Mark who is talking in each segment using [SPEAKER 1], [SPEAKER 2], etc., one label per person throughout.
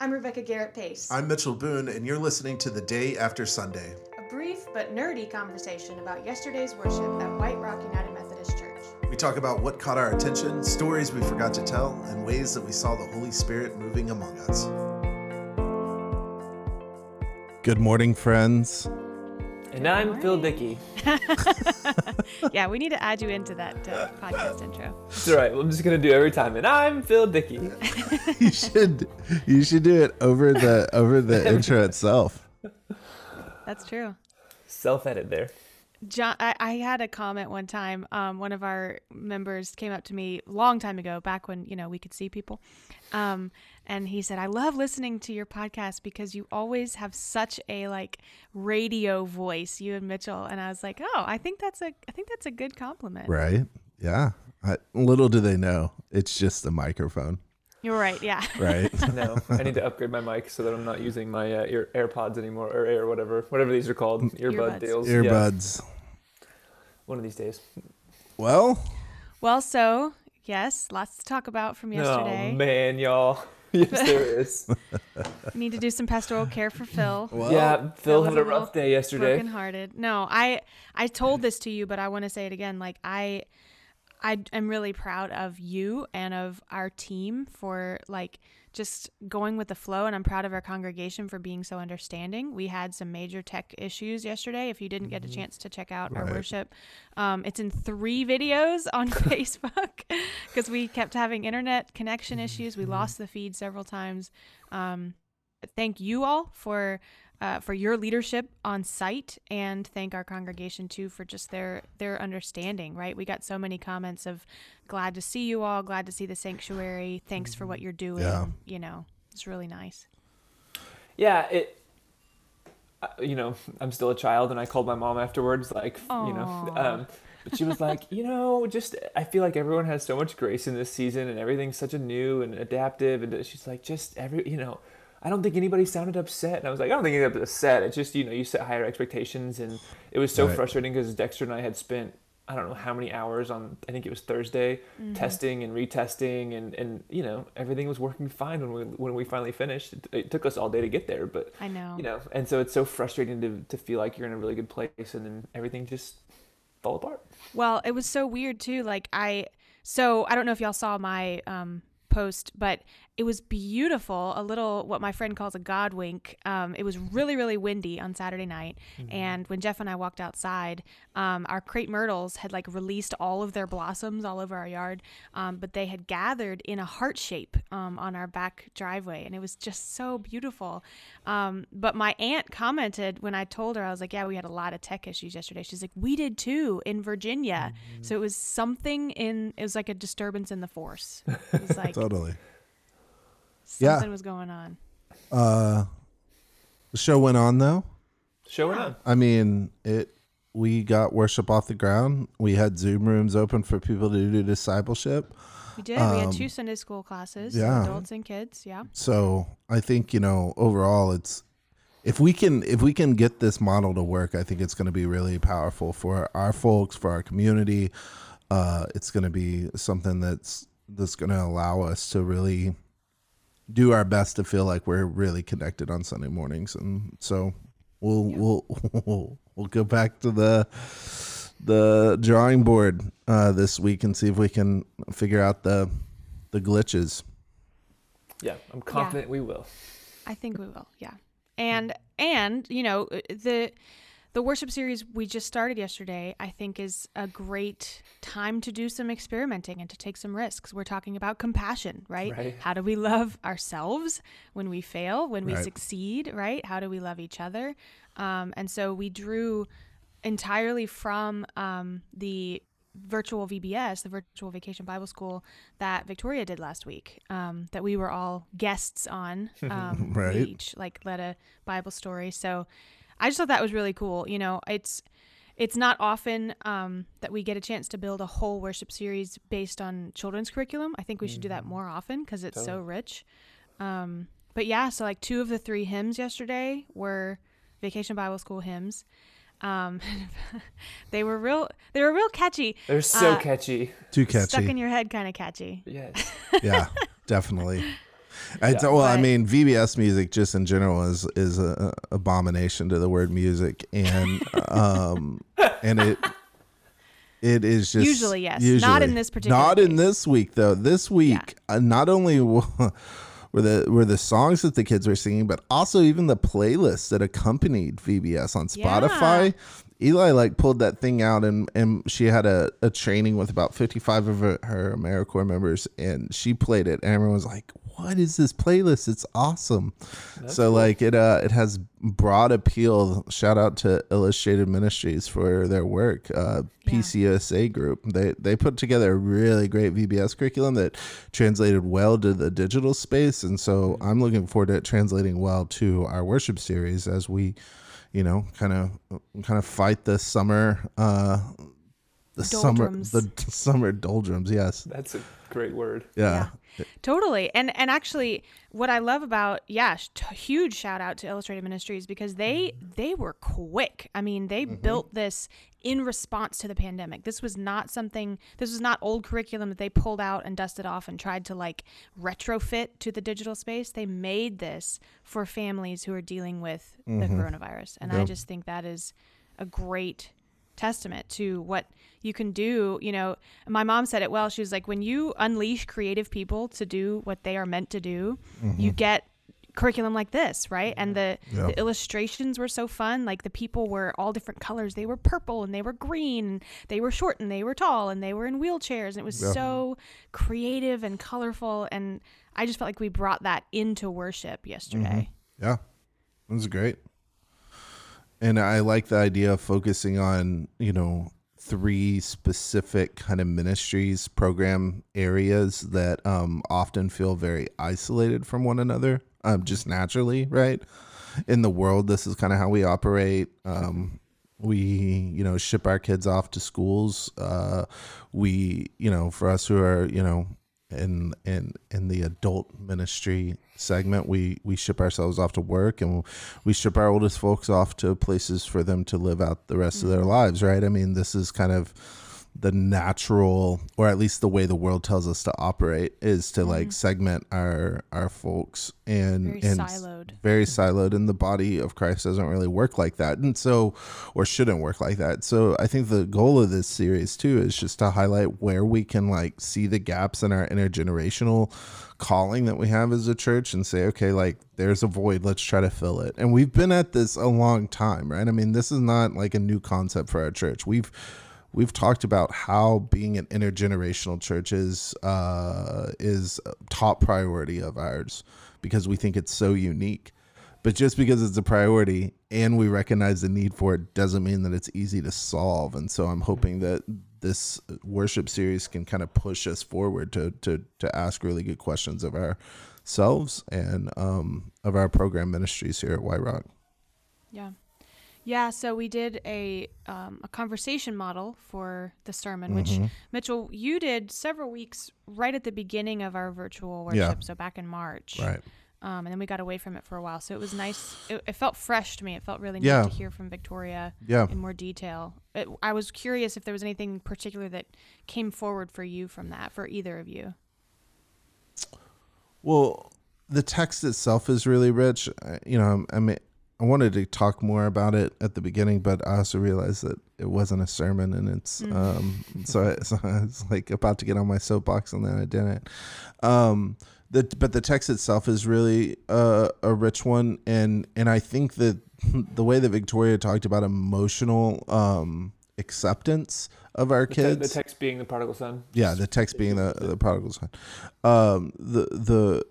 [SPEAKER 1] I'm Rebecca Garrett Pace.
[SPEAKER 2] I'm Mitchell Boone, and you're listening to The Day After Sunday.
[SPEAKER 1] A brief but nerdy conversation about yesterday's worship at White Rock United Methodist Church.
[SPEAKER 2] We talk about what caught our attention, stories we forgot to tell, and ways that we saw the Holy Spirit moving among us. Good morning, friends.
[SPEAKER 3] And I'm Phil Dickey.
[SPEAKER 4] yeah, we need to add you into that uh, podcast intro.
[SPEAKER 3] That's all right. Well, I'm just gonna do it every time. And I'm Phil Dickey.
[SPEAKER 2] you should you should do it over the over the intro itself.
[SPEAKER 4] That's true.
[SPEAKER 3] Self edit there.
[SPEAKER 4] John, I, I, had a comment one time. Um, one of our members came up to me a long time ago, back when you know we could see people, um, and he said, "I love listening to your podcast because you always have such a like radio voice, you and Mitchell." And I was like, "Oh, I think that's a I think that's a good compliment."
[SPEAKER 2] Right? Yeah. I, little do they know, it's just a microphone.
[SPEAKER 4] You're right. Yeah.
[SPEAKER 2] Right.
[SPEAKER 3] no, I need to upgrade my mic so that I'm not using my uh, ear AirPods anymore or Air whatever whatever these are called earbud
[SPEAKER 4] earbuds.
[SPEAKER 3] deals.
[SPEAKER 2] Earbuds. Yeah.
[SPEAKER 3] One of these days.
[SPEAKER 2] Well.
[SPEAKER 4] Well, so yes, lots to talk about from yesterday.
[SPEAKER 3] Oh man, y'all. Yes, there is.
[SPEAKER 4] we need to do some pastoral care for Phil.
[SPEAKER 3] Well, yeah, Phil had a rough day yesterday.
[SPEAKER 4] Broken hearted. No, I I told this to you, but I want to say it again. Like I I am really proud of you and of our team for like just going with the flow and I'm proud of our congregation for being so understanding. We had some major tech issues yesterday. If you didn't get a mm-hmm. chance to check out right. our worship, um, it's in three videos on Facebook because we kept having internet connection issues. We mm-hmm. lost the feed several times. Um, thank you all for uh, for your leadership on site and thank our congregation too for just their their understanding right we got so many comments of glad to see you all glad to see the sanctuary thanks for what you're doing yeah. you know it's really nice
[SPEAKER 3] yeah it uh, you know i'm still a child and i called my mom afterwards like Aww. you know um, but she was like you know just i feel like everyone has so much grace in this season and everything's such a new and adaptive and she's like just every you know I don't think anybody sounded upset. And I was like, I don't think anybody upset. It's just, you know, you set higher expectations. And it was so right. frustrating because Dexter and I had spent, I don't know how many hours on, I think it was Thursday, mm-hmm. testing and retesting. And, and, you know, everything was working fine when we, when we finally finished. It, it, took us all day to get there. But,
[SPEAKER 4] I know.
[SPEAKER 3] You know, and so it's so frustrating to, to feel like you're in a really good place and then everything just fall apart.
[SPEAKER 4] Well, it was so weird too. Like, I, so I don't know if y'all saw my um, post, but it was beautiful. A little what my friend calls a god wink. Um, it was really really windy on Saturday night, mm-hmm. and when Jeff and I walked outside, um, our crepe myrtles had like released all of their blossoms all over our yard, um, but they had gathered in a heart shape um, on our back driveway, and it was just so beautiful. Um, but my aunt commented when I told her, I was like, "Yeah, we had a lot of tech issues yesterday." She's like, "We did too in Virginia." Mm-hmm. So it was something in. It was like a disturbance in the force. It was like
[SPEAKER 2] totally
[SPEAKER 4] Something yeah. was going on.
[SPEAKER 2] Uh, the show went on though.
[SPEAKER 3] Show went on.
[SPEAKER 2] I mean, it. We got worship off the ground. We had Zoom rooms open for people to do discipleship.
[SPEAKER 4] We did. Um, we had two um, Sunday school classes, yeah. adults and kids. Yeah.
[SPEAKER 2] So I think you know overall, it's if we can if we can get this model to work, I think it's going to be really powerful for our folks, for our community. Uh, it's going to be something that's that's going to allow us to really do our best to feel like we're really connected on Sunday mornings, and so we'll yeah. we'll, we'll we'll go back to the the drawing board uh, this week and see if we can figure out the the glitches.
[SPEAKER 3] Yeah, I'm confident yeah. we will.
[SPEAKER 4] I think we will. Yeah, and and you know the the worship series we just started yesterday, I think, is a great time to do some experimenting and to take some risks. We're talking about compassion, right? right. How do we love ourselves when we fail, when we right. succeed, right? How do we love each other? Um, and so we drew entirely from um, the virtual VBS, the virtual vacation Bible school that Victoria did last week, um, that we were all guests on. Um, right. each like led a Bible story. So I just thought that was really cool. You know, it's it's not often um, that we get a chance to build a whole worship series based on children's curriculum. I think we should do that mm-hmm. more often because it's totally. so rich. Um, but yeah, so like two of the three hymns yesterday were Vacation Bible School hymns. Um, they were real. They were real catchy.
[SPEAKER 3] They're so uh, catchy.
[SPEAKER 2] Too catchy.
[SPEAKER 4] Stuck in your head, kind of catchy.
[SPEAKER 3] Yes.
[SPEAKER 2] yeah, definitely. I,
[SPEAKER 3] Yeah.
[SPEAKER 2] well, I mean, VBS music just in general is is a, a abomination to the word music, and um, and it it is just
[SPEAKER 4] Usually, yes. Not in this particular
[SPEAKER 2] Not in this week though. This week, uh, not only were the were the songs that the kids were singing, but also even the playlists that accompanied VBS on Spotify. Eli like pulled that thing out and and she had a, a training with about 55 of her, her AmeriCorps members and she played it and everyone was like, What is this playlist? It's awesome. so like it uh it has broad appeal. Shout out to Illustrated Ministries for their work. Uh PCUSA group. They they put together a really great VBS curriculum that translated well to the digital space. And so I'm looking forward to it translating well to our worship series as we you know, kind of kind of fight the summer uh the
[SPEAKER 4] Doldrums.
[SPEAKER 2] summer the summer doldrums, yes.
[SPEAKER 3] That's a great word.
[SPEAKER 2] Yeah.
[SPEAKER 4] Totally. And and actually what I love about yeah, t- huge shout out to Illustrated Ministries because they they were quick. I mean, they mm-hmm. built this in response to the pandemic. This was not something this was not old curriculum that they pulled out and dusted off and tried to like retrofit to the digital space. They made this for families who are dealing with the mm-hmm. coronavirus. And I just think that is a great testament to what you can do. You know, my mom said it well. She was like, when you unleash creative people to do what they are meant to do, you mm-hmm. get curriculum like this, right? And the, mm-hmm.
[SPEAKER 2] Yeah.
[SPEAKER 4] the illustrations were so fun. Like the people were all different colors. They were purple and they were green. And they were short and they were tall and they were in wheelchairs. And it was
[SPEAKER 2] Yeah.
[SPEAKER 4] so creative and colorful. And I just felt like we brought that into worship yesterday. Mm-hmm.
[SPEAKER 2] Yeah. It was great. And I like the idea of focusing on, you know, three specific kind of ministries, program areas that um, often feel very isolated from one another, um, just naturally, right? In the world, this is kind of how we operate. Um, we, you know, ship our kids off to schools. Uh, we, you know, for us who are, you know, in in in the adult ministry segment we we ship ourselves off to work and we ship our oldest folks off to places for them to live out the rest of their mm-hmm. lives right? I mean this is kind of the natural or at least the way the world tells us to operate is to like mm-hmm. segment our our folks and
[SPEAKER 4] Very
[SPEAKER 2] and
[SPEAKER 4] siloed.
[SPEAKER 2] very siloed and the body of christ doesn't really work like that and so or shouldn't work like that. So i think the goal of this series too is just to highlight where we can like see the gaps in our intergenerational calling that we have as a church and say okay like there's a void let's try to fill it. And we've been at this a long time right? I mean this is not like a new concept for our church. We've we've talked about how being an intergenerational church is uh, is a top priority of ours because we think it's so unique. But just because it's a priority and we recognize the need for it doesn't mean that it's easy to solve. And so I'm hoping that this worship series can kind of push us forward to to to ask really good questions of ourselves and um, of our program ministries here at White Rock.
[SPEAKER 4] Yeah. Yeah, so we did a um, a conversation model for the sermon, which
[SPEAKER 2] Mm-hmm.
[SPEAKER 4] Mitchell, you did several weeks right at the beginning of our virtual worship,
[SPEAKER 2] Yeah.
[SPEAKER 4] so back in March.
[SPEAKER 2] Right.
[SPEAKER 4] Um, and then we got away from it for a while, so it was nice. It, it felt fresh to me. It felt really
[SPEAKER 2] Yeah.
[SPEAKER 4] neat to hear from Victoria
[SPEAKER 2] Yeah.
[SPEAKER 4] in more detail. It, I was curious if there was anything particular that came forward for you from that, for either of you.
[SPEAKER 2] Well, the text itself is really rich. I- You know, I mean, I wanted to talk more about it at the beginning, but I also realized that it wasn't a sermon, and it's um, so, I, so I was like about to get on my soapbox, and then I didn't. Um, the but the text itself is really uh, a rich one, and and I think that the way that Victoria talked about emotional um, acceptance of our
[SPEAKER 3] The, te-
[SPEAKER 2] kids,
[SPEAKER 3] the text being the prodigal son.
[SPEAKER 2] yeah, the text being the the prodigal son. Um, the the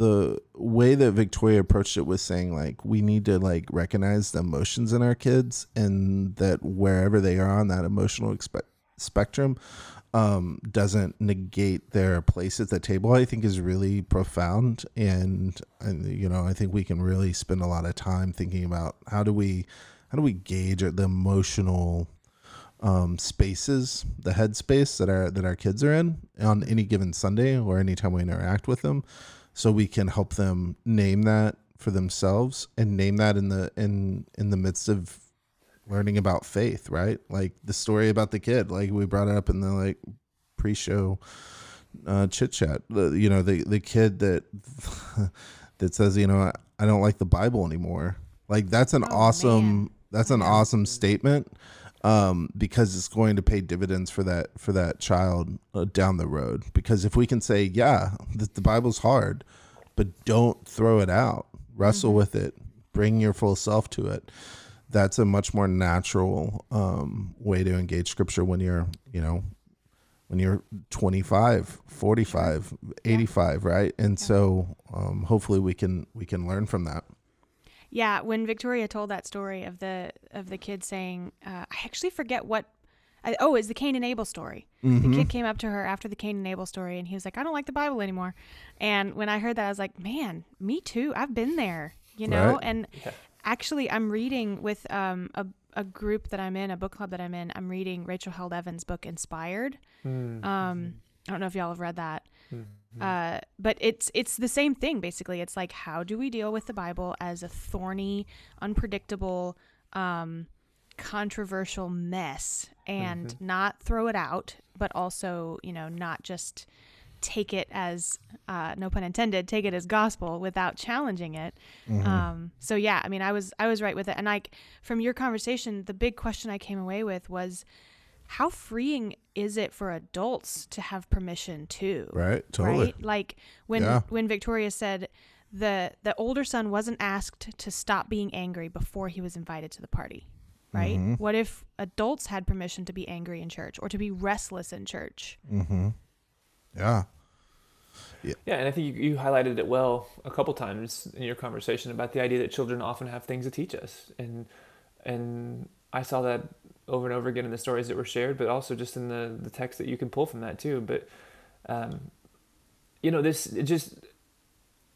[SPEAKER 2] the way that Victoria approached it was saying like we need to like recognize the emotions in our kids and that wherever they are on that emotional expe- spectrum um, doesn't negate their place at the table. I think is really profound and and you know I think we can really spend a lot of time thinking about how do we how do we gauge the emotional um, spaces, the headspace that our that our kids are in on any given Sunday or anytime we interact with them, so we can help them name that for themselves and name that in the in in the midst of learning about faith, right? Like the story about the kid, like we brought it up in the like pre-show uh, chit chat. You know, the the kid that that says, you know, I, I don't like the Bible anymore. Like that's an
[SPEAKER 4] Oh,
[SPEAKER 2] awesome
[SPEAKER 4] man.
[SPEAKER 2] that's an awesome statement um, because it's going to pay dividends for that for that child uh, down the road. Because if we can say, yeah, the, the Bible's hard, but don't throw it out, wrestle with it, bring your full self to it. That's a much more natural um, way to engage Scripture when you're, you know, when you're 25 45 85 right? And so um, hopefully we can we can learn from that
[SPEAKER 4] Yeah, when Victoria told that story of the of the kid saying, uh, I actually forget what. I, oh, it's the Cain and Abel story.
[SPEAKER 2] Mm-hmm.
[SPEAKER 4] The kid came up to her after the Cain and Abel story, and he was like, "I don't like the Bible anymore." And when I heard that, I was like, "Man, me too. I've been there." You know.
[SPEAKER 2] Right.
[SPEAKER 4] And
[SPEAKER 3] Yeah.
[SPEAKER 4] actually, I'm reading with um, a a group that I'm in, a book club that I'm in. I'm reading Rachel Held Evans' book, Inspired.
[SPEAKER 3] Mm.
[SPEAKER 4] Um, I don't know if y'all have read that.
[SPEAKER 3] Mhm.
[SPEAKER 4] Uh, but it's it's the same thing basically. It's like how do we deal with the Bible as a thorny, unpredictable, um, controversial mess, and not throw it out, but also you know not just take it as uh, no pun intended, take it as gospel without challenging it. Um, so yeah, I mean, I was I was right with it, and like from your conversation, the big question I came away with was. How freeing is it for adults to have permission too?
[SPEAKER 2] right totally
[SPEAKER 4] right? Like when
[SPEAKER 2] Yeah.
[SPEAKER 4] when Victoria said the the older son wasn't asked to stop being angry before he was invited to the party, right?
[SPEAKER 2] Mm-hmm.
[SPEAKER 4] What if adults had permission to be angry in church or to be restless in church?
[SPEAKER 2] mm-hmm. yeah
[SPEAKER 3] Yeah, and I think you, you highlighted it well a couple times in your conversation about the idea that children often have things to teach us, and and I saw that over and over again in the stories that were shared, but also just in the the text that you can pull from that too. But um, you know, this it just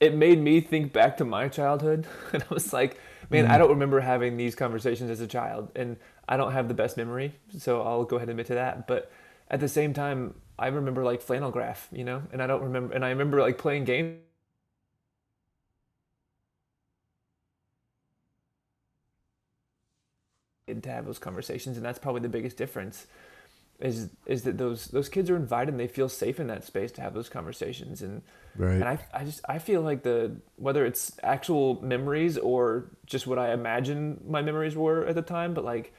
[SPEAKER 3] it made me think back to my childhood, and I was like, man, I don't remember having these conversations as a child, and I don't have the best memory, so I'll go ahead and admit to that. But at the same time, I remember like flannel graph, you know, and I don't remember, and I remember like playing games. To have those conversations, and that's probably the biggest difference. Is is that those those kids are invited and they feel safe in that space to have those conversations, and
[SPEAKER 2] right
[SPEAKER 3] and I, I just I feel like the whether it's actual memories or just what I imagine my memories were at the time, but like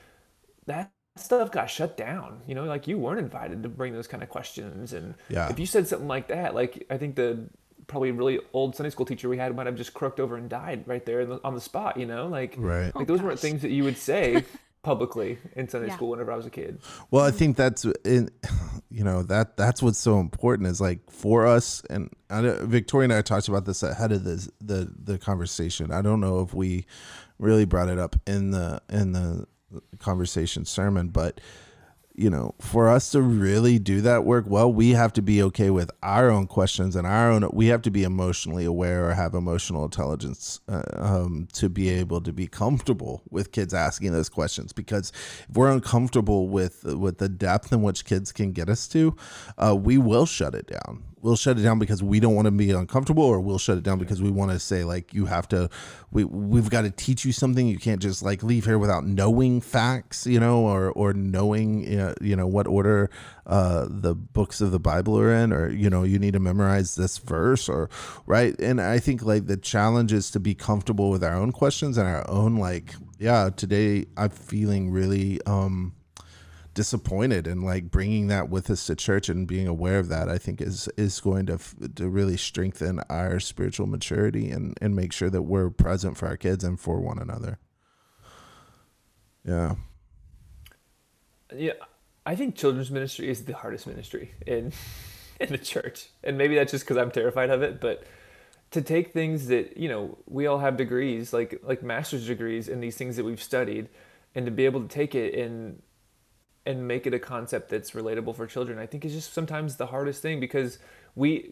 [SPEAKER 3] that stuff got shut down. You know, like you weren't invited to bring those kind of questions. And
[SPEAKER 2] Yeah.
[SPEAKER 3] if you said something like that, like I think the probably really old Sunday school teacher we had might have just croaked over and died right there in the, on the spot. You know, like
[SPEAKER 2] right
[SPEAKER 3] like
[SPEAKER 4] Oh,
[SPEAKER 3] those weren't things that you would say publicly in Sunday
[SPEAKER 4] Yeah.
[SPEAKER 3] school whenever I was a kid.
[SPEAKER 2] Well, I think that's in, you know that that's what's so important is like for us and I know, Victoria and I talked about this ahead of this the the conversation. I don't know if we really brought it up in the in the conversation sermon, but you know, for us to really do that work well, we have to be okay with our own questions and our own. We have to be emotionally aware or have emotional intelligence uh, um, to be able to be comfortable with kids asking those questions. Because if we're uncomfortable with with the depth in which kids can get us to, uh, we will shut it down. We'll shut it down because we don't want to be uncomfortable, or we'll shut it down because we want to say like you have to. We we've got to teach you something. You can't just like leave here without knowing facts, you know, or or knowing you know, you know what order uh, the books of the Bible are in, or you know you need to memorize this verse, or right. And I think like the challenge is to be comfortable with our own questions and our own like yeah. Today I'm feeling really. um disappointed and like bringing that with us to church and being aware of that i think is is going to to really strengthen our spiritual maturity and and make sure that we're present for our kids and for one another yeah
[SPEAKER 3] Yeah, I think children's ministry is the hardest ministry in in the church, and maybe that's just because I'm terrified of it. But to take things that you know we all have degrees, like like master's degrees in these things that we've studied, and to be able to take it and and make it a concept that's relatable for children, I think is just sometimes the hardest thing because we.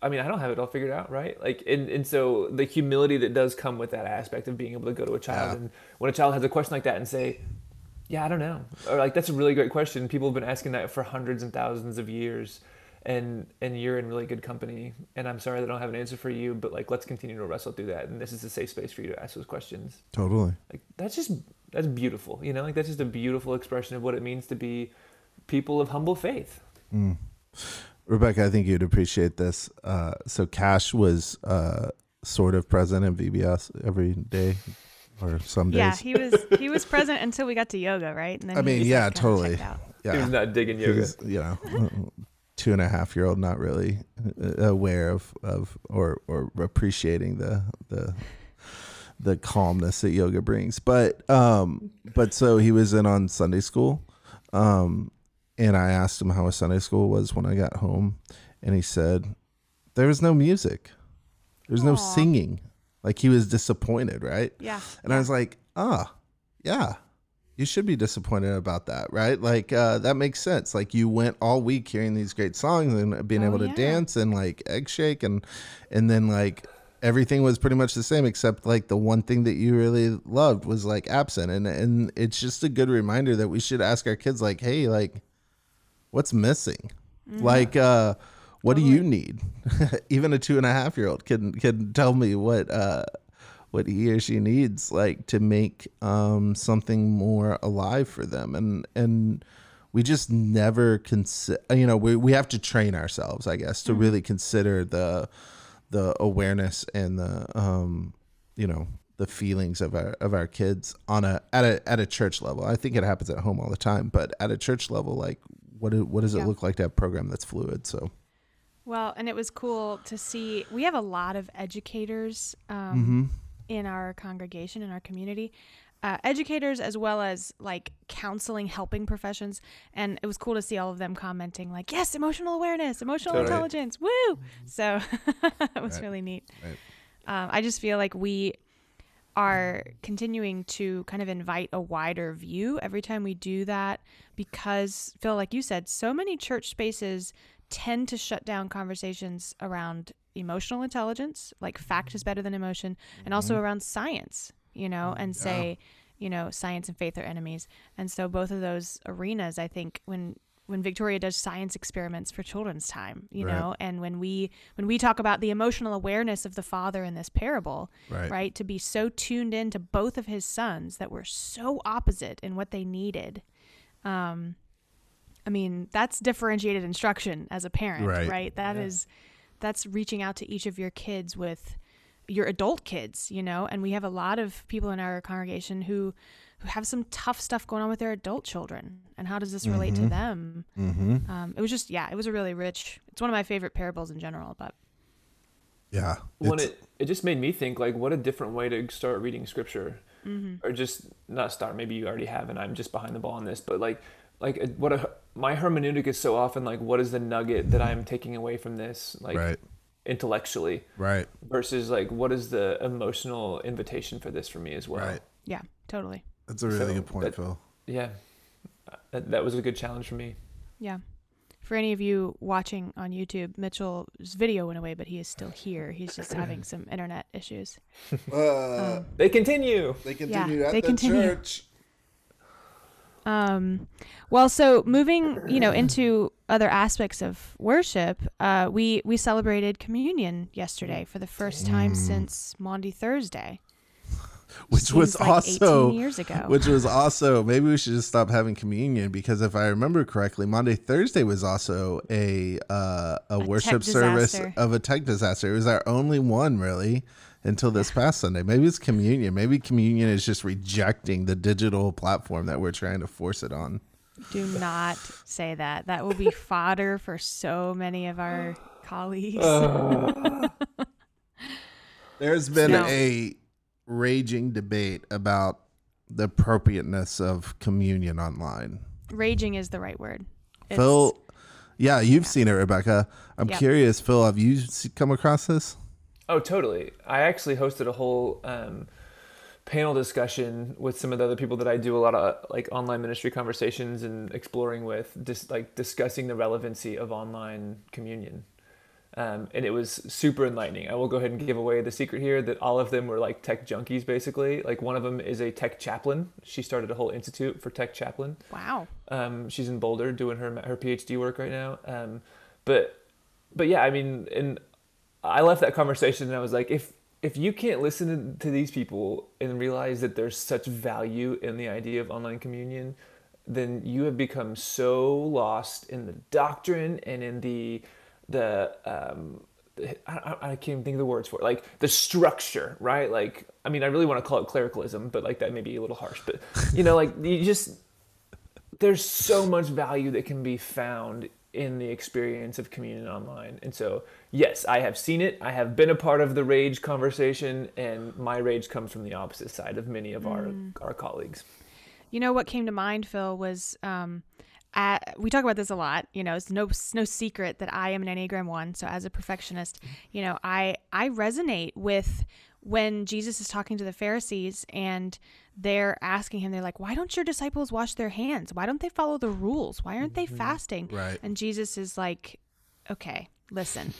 [SPEAKER 3] I mean, I don't have it all figured out, right? Like, and, and so the humility that does come with that aspect of being able to go to a child
[SPEAKER 2] Yeah.
[SPEAKER 3] and when a child has a question like that and say, yeah, I don't know. Or like that's a really great question. People have been asking that for hundreds and thousands of years, and and you're in really good company. And I'm sorry that I don't have an answer for you, but like let's continue to wrestle through that. And this is a safe space for you to ask those questions.
[SPEAKER 2] totally
[SPEAKER 3] Like that's just that's beautiful. You know, like that's just a beautiful expression of what it means to be people of humble faith.
[SPEAKER 2] Rebecca, I think you'd appreciate this. Uh, so Cash was uh, sort of present in VBS every day or some days.
[SPEAKER 4] Yeah, he was he was present until we got to yoga, right? And then
[SPEAKER 2] I mean, yeah,
[SPEAKER 4] like,
[SPEAKER 2] totally.
[SPEAKER 4] Yeah. out.
[SPEAKER 3] He was not digging yoga.
[SPEAKER 2] was, you know, two and a half year old, not really uh, aware of, of or, or appreciating the, the, the calmness that yoga brings. But, um, but so he was in on Sunday school. Um, and I asked him how his Sunday school was when I got home. And he said, there was no music. there There's no singing. Like he was disappointed, right?
[SPEAKER 4] Yeah.
[SPEAKER 2] And I was like, ah, yeah, you should be disappointed about that, right? Like, uh, that makes sense. Like, you went all week hearing these great songs and being
[SPEAKER 4] Oh,
[SPEAKER 2] able to
[SPEAKER 4] yeah.
[SPEAKER 2] dance and like egg shake and, and then like everything was pretty much the same except like the one thing that you really loved was like absent. And, and it's just a good reminder that we should ask our kids, like, hey, like, what's missing? Like, uh, what do you need? Even a two and a half year old can can tell me what uh what he or she needs like to make um something more alive for them and and we just never consider you know we, we have to train ourselves i guess to really consider the the awareness and the um you know the feelings of our of our kids on a at a at a church level i think it happens at home all the time but at a church level like what do, what does it look like to have a program that's fluid so
[SPEAKER 4] Well, and it was cool to see. We have a lot of educators um,
[SPEAKER 2] Mm-hmm.
[SPEAKER 4] in our congregation, in our community, uh, educators as well as like counseling, helping professions. And it was cool to see all of them commenting, like, yes, emotional awareness, emotional
[SPEAKER 3] Totally.
[SPEAKER 4] intelligence, woo! So it was
[SPEAKER 2] Right.
[SPEAKER 4] really neat.
[SPEAKER 2] Right.
[SPEAKER 4] Um, I just feel like we are continuing to kind of invite a wider view every time we do that because Phil like you said so many church spaces tend to shut down conversations around emotional intelligence like fact is better than emotion and also around science you know and say you know science and faith are enemies and so both of those arenas i think when when Victoria does science experiments for children's time, you
[SPEAKER 2] Right.
[SPEAKER 4] know, and when we when we talk about the emotional awareness of the father in this parable,
[SPEAKER 2] Right.
[SPEAKER 4] right, to be so tuned in to both of his sons that were so opposite in what they needed. Um I mean, that's differentiated instruction as a parent,
[SPEAKER 2] Right.
[SPEAKER 4] right? That is that's reaching out to each of your kids with your adult kids, you know, and we have a lot of people in our congregation who who have some tough stuff going on with their adult children. And how does this relate to them?
[SPEAKER 2] Mm-hmm.
[SPEAKER 4] um, it was just yeah it was a really rich it's one of my favorite parables in general but
[SPEAKER 2] yeah
[SPEAKER 3] when it it just made me think like what a different way to start reading scripture.
[SPEAKER 4] Mm-hmm.
[SPEAKER 3] or just not start maybe you already have and i'm just behind the ball on this but like like what a my hermeneutic is so often like what is the nugget that i'm taking away from this? Like
[SPEAKER 2] right
[SPEAKER 3] intellectually
[SPEAKER 2] right.
[SPEAKER 3] versus like what is the emotional invitation for this for me as well?
[SPEAKER 2] Right.
[SPEAKER 4] Yeah totally.
[SPEAKER 2] That's a really
[SPEAKER 3] So,
[SPEAKER 2] good point
[SPEAKER 3] that-
[SPEAKER 2] phil.
[SPEAKER 3] Yeah. That, that was a good challenge for me.
[SPEAKER 4] Yeah. For any of you watching on youtube mitchell's video went away but he is still here. He's just having some internet issues.
[SPEAKER 2] Uh,
[SPEAKER 3] they continue.
[SPEAKER 2] They
[SPEAKER 4] continue at they the continue. church. Um, well, so moving, you know, into other aspects of worship, uh, we we celebrated communion yesterday for the first time since Maundy Thursday,
[SPEAKER 2] which was
[SPEAKER 4] like
[SPEAKER 2] also
[SPEAKER 4] years ago.
[SPEAKER 2] which was also maybe we should just stop having communion because if I remember correctly, Maundy Thursday was also a uh, a, worship service of a tech disaster. It was our only one really until this past Sunday. Maybe it's communion. Maybe communion is just rejecting the digital platform that we're trying to force it on.
[SPEAKER 4] Do not say that. That will be fodder for so many of our colleagues. Uh.
[SPEAKER 2] There's been
[SPEAKER 4] No.
[SPEAKER 2] a raging debate about the appropriateness of communion online.
[SPEAKER 4] Raging is the right word. It's-
[SPEAKER 2] Phil, yeah, you've seen it, Rebecca. I'm
[SPEAKER 4] Yep.
[SPEAKER 2] curious, Phil, have you come across this?
[SPEAKER 3] Oh, totally. I actually hosted a whole um, panel discussion with some of the other people that I do a lot of like online ministry conversations and exploring with, just like discussing the relevancy of online communion. Um, and it was super enlightening. I will go ahead and give away the secret here that all of them were like tech junkies, basically. Like one of them is a tech chaplain. She started a whole institute for tech chaplain.
[SPEAKER 4] Wow.
[SPEAKER 3] Um, she's in Boulder doing her her PhD work right now. Um, but but yeah, I mean, and I left that conversation and I was like, if if you can't listen to these people and realize that there's such value in the idea of online communion, then you have become so lost in the doctrine and in the the um, I, I can't even think of the words for it. Like the structure, right? Like, I mean, I really want to call it clericalism, but like that may be a little harsh. But you know, like you just there's so much value that can be found in the experience of communion online. And so, yes, I have seen it. I have been a part of the rage conversation, and my rage comes from the opposite side of many of mm. our our colleagues.
[SPEAKER 4] You know what came to mind, Phil, was um, at, we talk about this a lot. You know, it's no no secret that I am an Enneagram one. So as a perfectionist, you know, I I resonate with when Jesus is talking to the Pharisees and they're asking him, they're like, why don't your disciples wash their hands? Why don't they follow the rules? Why aren't they mm-hmm. fasting?
[SPEAKER 2] Right.
[SPEAKER 4] And Jesus is like, okay, listen,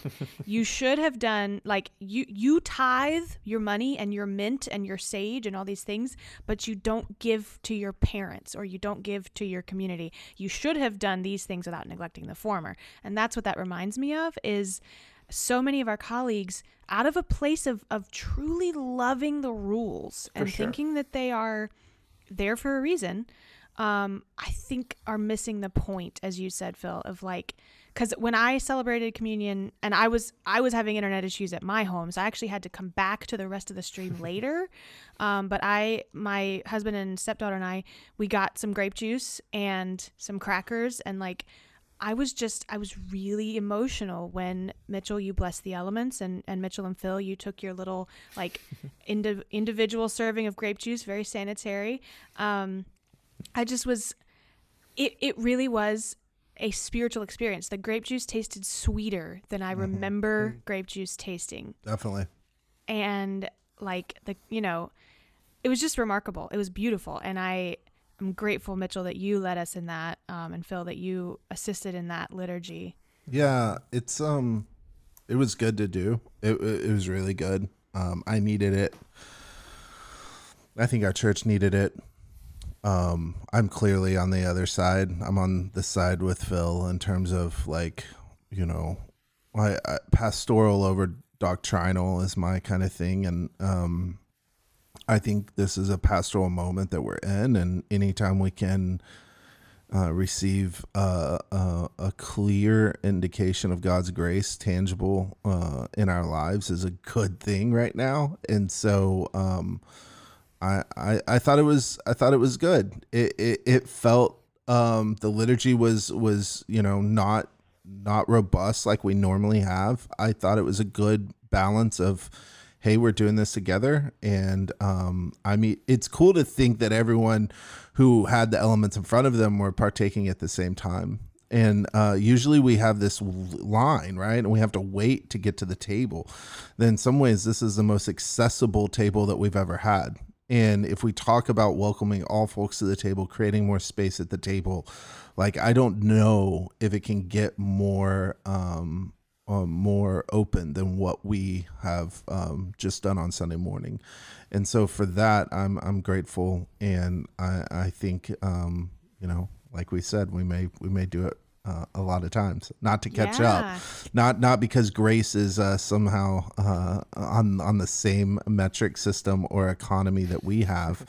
[SPEAKER 4] you should have done like you you tithe your money and your mint and your sage and all these things, but you don't give to your parents or you don't give to your community. You should have done these things without neglecting the former. And that's what that reminds me of is so many of our colleagues out of a place of, of truly loving the rules for and sure. thinking that they are there for a reason um, i think are missing the point as you said phil of like because when i celebrated communion and i was i was having internet issues at my home so i actually had to come back to the rest of the stream later um, but i my husband and stepdaughter and i we got some grape juice and some crackers and like I was just I was really emotional when Mitchell you blessed the elements and and Mitchell and Phil you took your little like indi- individual serving of grape juice very sanitary. Um I just was it it really was a spiritual experience. The grape juice tasted sweeter than I mm-hmm. remember mm-hmm. grape juice tasting.
[SPEAKER 2] Definitely.
[SPEAKER 4] And like the you know it was just remarkable. It was beautiful. And I I'm grateful, Mitchell, that you led us in that, um, and Phil, that you assisted in that liturgy.
[SPEAKER 2] Yeah, it's um, it was good to do. It it was really good. Um, I needed it. I think our church needed it. Um, I'm clearly on the other side. I'm on the side with Phil in terms of like, you know, I, I pastoral over doctrinal is my kind of thing, and um, I think this is a pastoral moment that we're in, and anytime we can uh, receive uh, uh, a clear indication of God's grace, tangible uh, in our lives, is a good thing right now. And so, um, I, I I thought it was I thought it was good. It it, it felt um, the liturgy was was you know not not robust like we normally have. I thought it was a good balance of hey, we're doing this together. And um, I mean, it's cool to think that everyone who had the elements in front of them were partaking at the same time. And uh, usually we have this line, right? And we have to wait to get to the table. Then, in some ways, this is the most accessible table that we've ever had. And if we talk about welcoming all folks to the table, creating more space at the table, like I don't know if it can get more um, um, more open than what we have um, just done on Sunday morning, and so for that I'm I'm grateful, and I I think um, you know like we said we may we may do it uh, a lot of times. Not to catch yeah. up not not because grace is uh, somehow uh, on on the same metric system or economy that we have.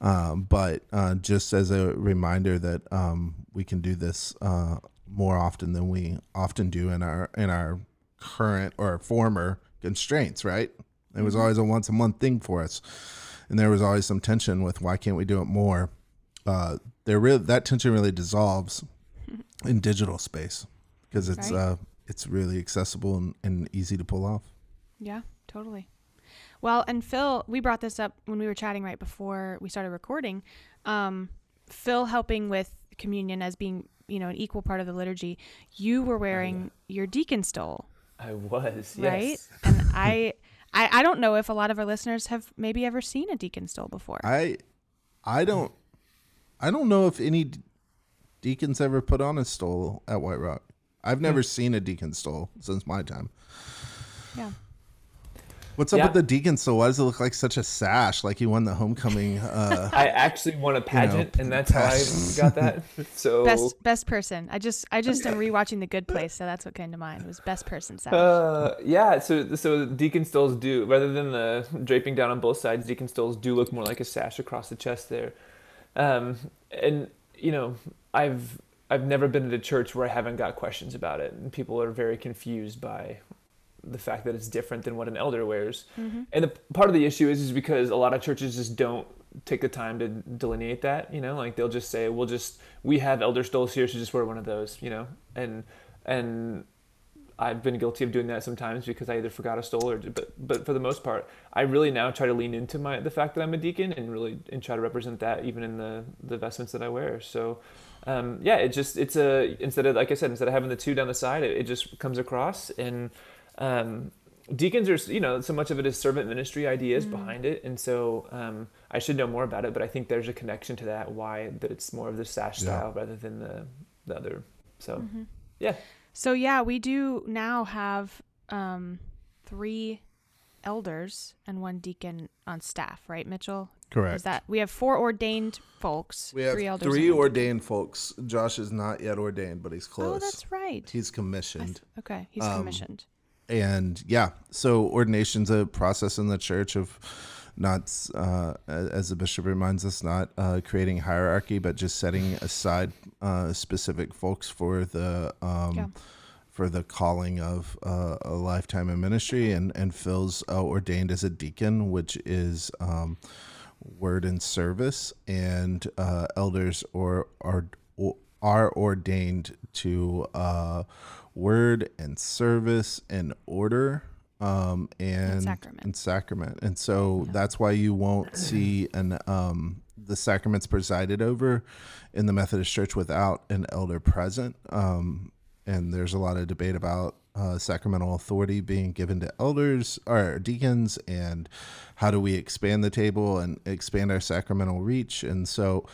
[SPEAKER 2] Um, but uh, just as a reminder that um, we can do this uh, more often than we often do in our in our current or former constraints, right? It was mm-hmm. always a once a month thing for us. And there was always some tension with why can't we do it more? Uh, there really that tension really dissolves in digital space because it's right. uh, it's really accessible and, and easy to pull off.
[SPEAKER 4] Yeah, totally. Well, and Phil, we brought this up when we were chatting right before we started recording. Um, Phil helping with communion as being, you know, an equal part of the liturgy. You were oh, wearing oh, your deacon stole.
[SPEAKER 3] I was,
[SPEAKER 4] right? Yes. And I, I, I don't know if a lot of our listeners have maybe ever seen a deacon stole before.
[SPEAKER 2] I, I don't, I don't know if any deacons ever put on a stole at White Rock. I've hmm. never seen a deacon stole since my time.
[SPEAKER 4] Yeah.
[SPEAKER 2] What's up yeah. with the deacon So Why does it look like such a sash? Like he won the homecoming. Uh,
[SPEAKER 3] I actually won a pageant, you know, and that's pageant. how I got that. So
[SPEAKER 4] best best person. I just I just am rewatching The Good Place, so that's what came to mind. It was best person sash.
[SPEAKER 3] Uh, yeah. So so deacon stoles do rather than the draping down on both sides. Deacon stoles do look more like a sash across the chest there, um, and you know I've I've never been at a church where I haven't got questions about it, and people are very confused by the fact that it's different than what an elder wears.
[SPEAKER 4] Mm-hmm.
[SPEAKER 3] And the part of the issue is is because a lot of churches just don't take the time to delineate that. You know, like they'll just say, "We'll just we have elder stoles here, so just wear one of those." You know, and and I've been guilty of doing that sometimes because I either forgot a stole or but but for the most part, I really now try to lean into my the fact that I'm a deacon and really and try to represent that even in the the vestments that I wear. So um, yeah, it just it's a instead of like I said instead of having the two down the side, it, it just comes across and um, deacons are you know so much of it is servant ministry ideas
[SPEAKER 4] Mm.
[SPEAKER 3] behind it, and so um, I should know more about it. But I think there's a connection to that why that it's more of the sash
[SPEAKER 2] Yeah.
[SPEAKER 3] style rather than the the other. So
[SPEAKER 4] Mm-hmm.
[SPEAKER 3] yeah.
[SPEAKER 4] So yeah, we do now have um, three elders and one deacon on staff, right, Mitchell?
[SPEAKER 2] Correct.
[SPEAKER 4] Is that we have four ordained folks?
[SPEAKER 2] we have
[SPEAKER 4] three
[SPEAKER 2] three,
[SPEAKER 4] elders. and one
[SPEAKER 2] ordained folks. Josh is not yet ordained, but he's close.
[SPEAKER 4] Oh, that's right.
[SPEAKER 2] He's commissioned.
[SPEAKER 4] th- okay, he's
[SPEAKER 2] Um,
[SPEAKER 4] commissioned.
[SPEAKER 2] And yeah so ordination's a process in the church of not uh, as the bishop reminds us not uh, creating hierarchy but just setting aside uh, specific folks for the um,
[SPEAKER 4] Yeah.
[SPEAKER 2] for the calling of uh, a lifetime in ministry and and phil's uh, ordained as a deacon which is um, word and service and uh, elders or are are ordained to uh, word and service and order um, and
[SPEAKER 4] sacrament.
[SPEAKER 2] and sacrament. And so that's why you won't see an um, the sacraments presided over in the Methodist Church without an elder present. Um, and there's a lot of debate about uh, sacramental authority being given to elders or deacons, and how do we expand the table and expand our sacramental reach. And so,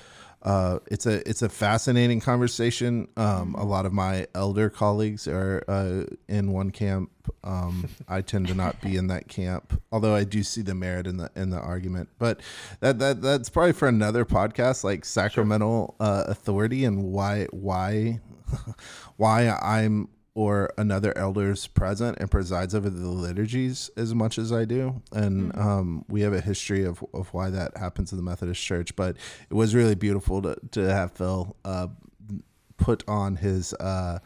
[SPEAKER 2] uh, it's a it's a fascinating conversation. Um, a lot of my elder colleagues are uh, in one camp. Um, I tend to not be in that camp, although I do see the merit in the in the argument. But that that that's probably for another podcast, like sacramental uh, authority and why why why I'm or another elders present and presides over the liturgies as much as I do. And um, we have a history of, of why that happens in the Methodist Church. But it was really beautiful to, to have Phil uh, put on his. Uh,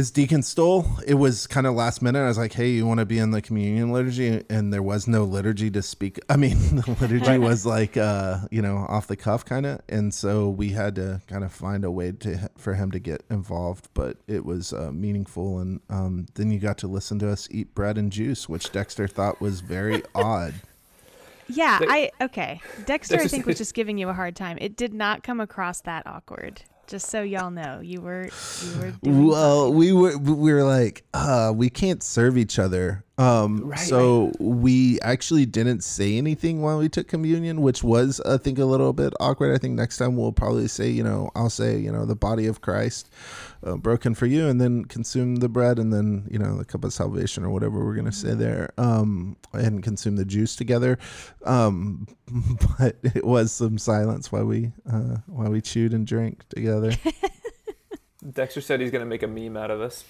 [SPEAKER 2] his deacon stole. It was kind of last minute. I was like, "Hey, you want to be in the communion liturgy?" And there was no liturgy to speak. I mean, the liturgy was like, uh, you know, off the cuff kind of, and so we had to kind of find a way to for him to get involved. But it was uh, meaningful, and um, then you got to listen to us eat bread and juice, which Dexter thought was very odd.
[SPEAKER 4] Yeah, I okay. Dexter, I think was just giving you a hard time. It did not come across that awkward. Just so y'all know, you were you were
[SPEAKER 2] Well, we were we were like, uh, we can't serve each other. Um,
[SPEAKER 3] Right,
[SPEAKER 2] so we actually didn't say anything while we took communion, which was, I think, a little bit awkward. I think next time we'll probably say, you know, I'll say, you know, the body of Christ uh, broken for you, and then consume the bread, and then you know the cup of salvation or whatever we're gonna say there, um, and consume the juice together. Um, but it was some silence while we uh, while we chewed and drank together.
[SPEAKER 3] Dexter said he's gonna make a meme out of us.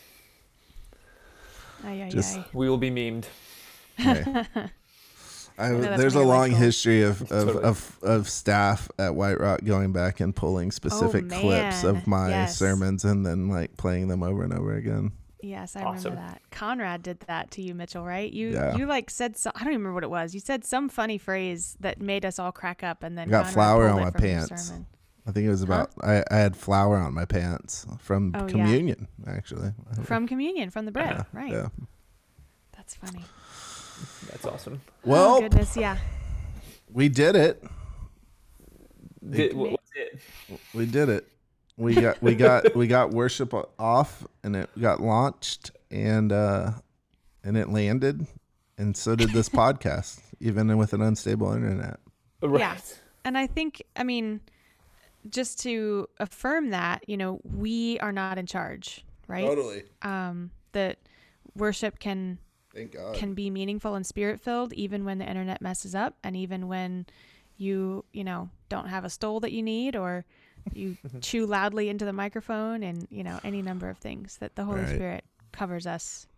[SPEAKER 4] Ay, ay,
[SPEAKER 2] Just-
[SPEAKER 4] ay.
[SPEAKER 3] We will be memed.
[SPEAKER 2] Okay. I,
[SPEAKER 4] know that's
[SPEAKER 2] there's a
[SPEAKER 4] one of your
[SPEAKER 2] long
[SPEAKER 4] life
[SPEAKER 2] history of, of,
[SPEAKER 3] Totally.
[SPEAKER 2] of, of staff at White Rock going back and pulling specific oh,
[SPEAKER 4] clips
[SPEAKER 2] of my
[SPEAKER 4] yes.
[SPEAKER 2] sermons and then like playing them over and over again.
[SPEAKER 4] Yes, I
[SPEAKER 3] Awesome.
[SPEAKER 4] remember that. Conrad did that to you, Mitchell, right? You
[SPEAKER 2] Yeah.
[SPEAKER 4] you like said so, I don't even remember what it was. You said some funny phrase that made us all crack up, and then
[SPEAKER 2] I got
[SPEAKER 4] Conrad
[SPEAKER 2] flour on my
[SPEAKER 4] from your
[SPEAKER 2] pants.
[SPEAKER 4] Sermon.
[SPEAKER 2] I think it was about I, I had flour on my pants from
[SPEAKER 4] Oh, yeah.
[SPEAKER 2] communion actually.
[SPEAKER 4] from communion from the bread,
[SPEAKER 2] Yeah,
[SPEAKER 4] right?
[SPEAKER 2] Yeah.
[SPEAKER 4] That's funny.
[SPEAKER 3] That's awesome.
[SPEAKER 2] Well,
[SPEAKER 4] oh, goodness, yeah.
[SPEAKER 2] we did it.
[SPEAKER 3] Did, what, what's it?
[SPEAKER 2] We did it. We got we got we got worship off and it got launched and uh and it landed and so did this podcast even with an unstable internet.
[SPEAKER 3] Right.
[SPEAKER 4] Yeah. And I think, I mean, just to affirm that, you know, we are not in charge, right?
[SPEAKER 2] Totally.
[SPEAKER 4] Um, that worship can
[SPEAKER 2] Thank God.
[SPEAKER 4] can be meaningful and spirit filled even when the internet messes up and even when you you know don't have a stole that you need or you chew loudly into the microphone and you know any number of things that the holy
[SPEAKER 2] Right.
[SPEAKER 4] spirit covers us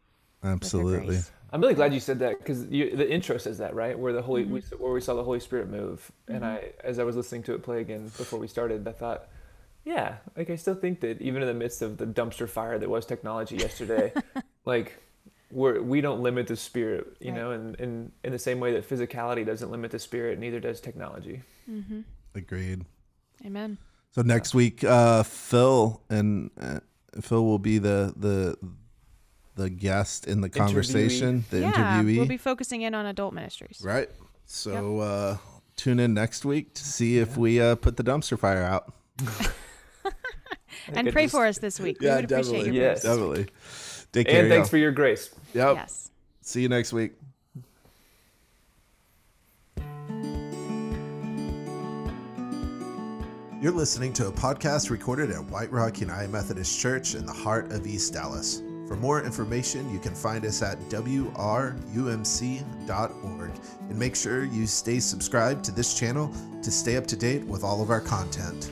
[SPEAKER 4] with her
[SPEAKER 2] Absolutely.
[SPEAKER 4] Grace.
[SPEAKER 3] I'm really glad you said that because the intro says that, right? Where the Holy, we,
[SPEAKER 4] Mm-hmm.
[SPEAKER 3] where we saw the Holy Spirit move, and I, as I was listening to it play again before we started, I thought, yeah, like I still think that even in the midst of the dumpster fire that was technology yesterday, like we're we don't limit the spirit, you
[SPEAKER 4] Right.
[SPEAKER 3] know, and in in the same way that physicality doesn't limit the spirit, neither does technology.
[SPEAKER 2] Agreed.
[SPEAKER 4] Amen.
[SPEAKER 2] So next week, uh, Phil and uh, Phil will be the the the guest in the conversation, the
[SPEAKER 4] yeah,
[SPEAKER 2] interviewee,
[SPEAKER 4] we'll be focusing in on adult ministries.
[SPEAKER 2] right? So uh, tune in next week to see if we uh, put the dumpster fire out.
[SPEAKER 4] And pray
[SPEAKER 3] just-
[SPEAKER 4] for us this week. we would appreciate your
[SPEAKER 3] Yes.
[SPEAKER 4] prayers.
[SPEAKER 2] definitely. Take care.
[SPEAKER 3] And thanks
[SPEAKER 2] y'all.
[SPEAKER 3] for your grace.
[SPEAKER 2] Yep.
[SPEAKER 4] Yes.
[SPEAKER 2] See you next week. You're listening to a podcast recorded at White Rock United Methodist Church in the heart of East Dallas. For more information, you can find us at wrumc.org and make sure you stay subscribed to this channel to stay up to date with all of our content.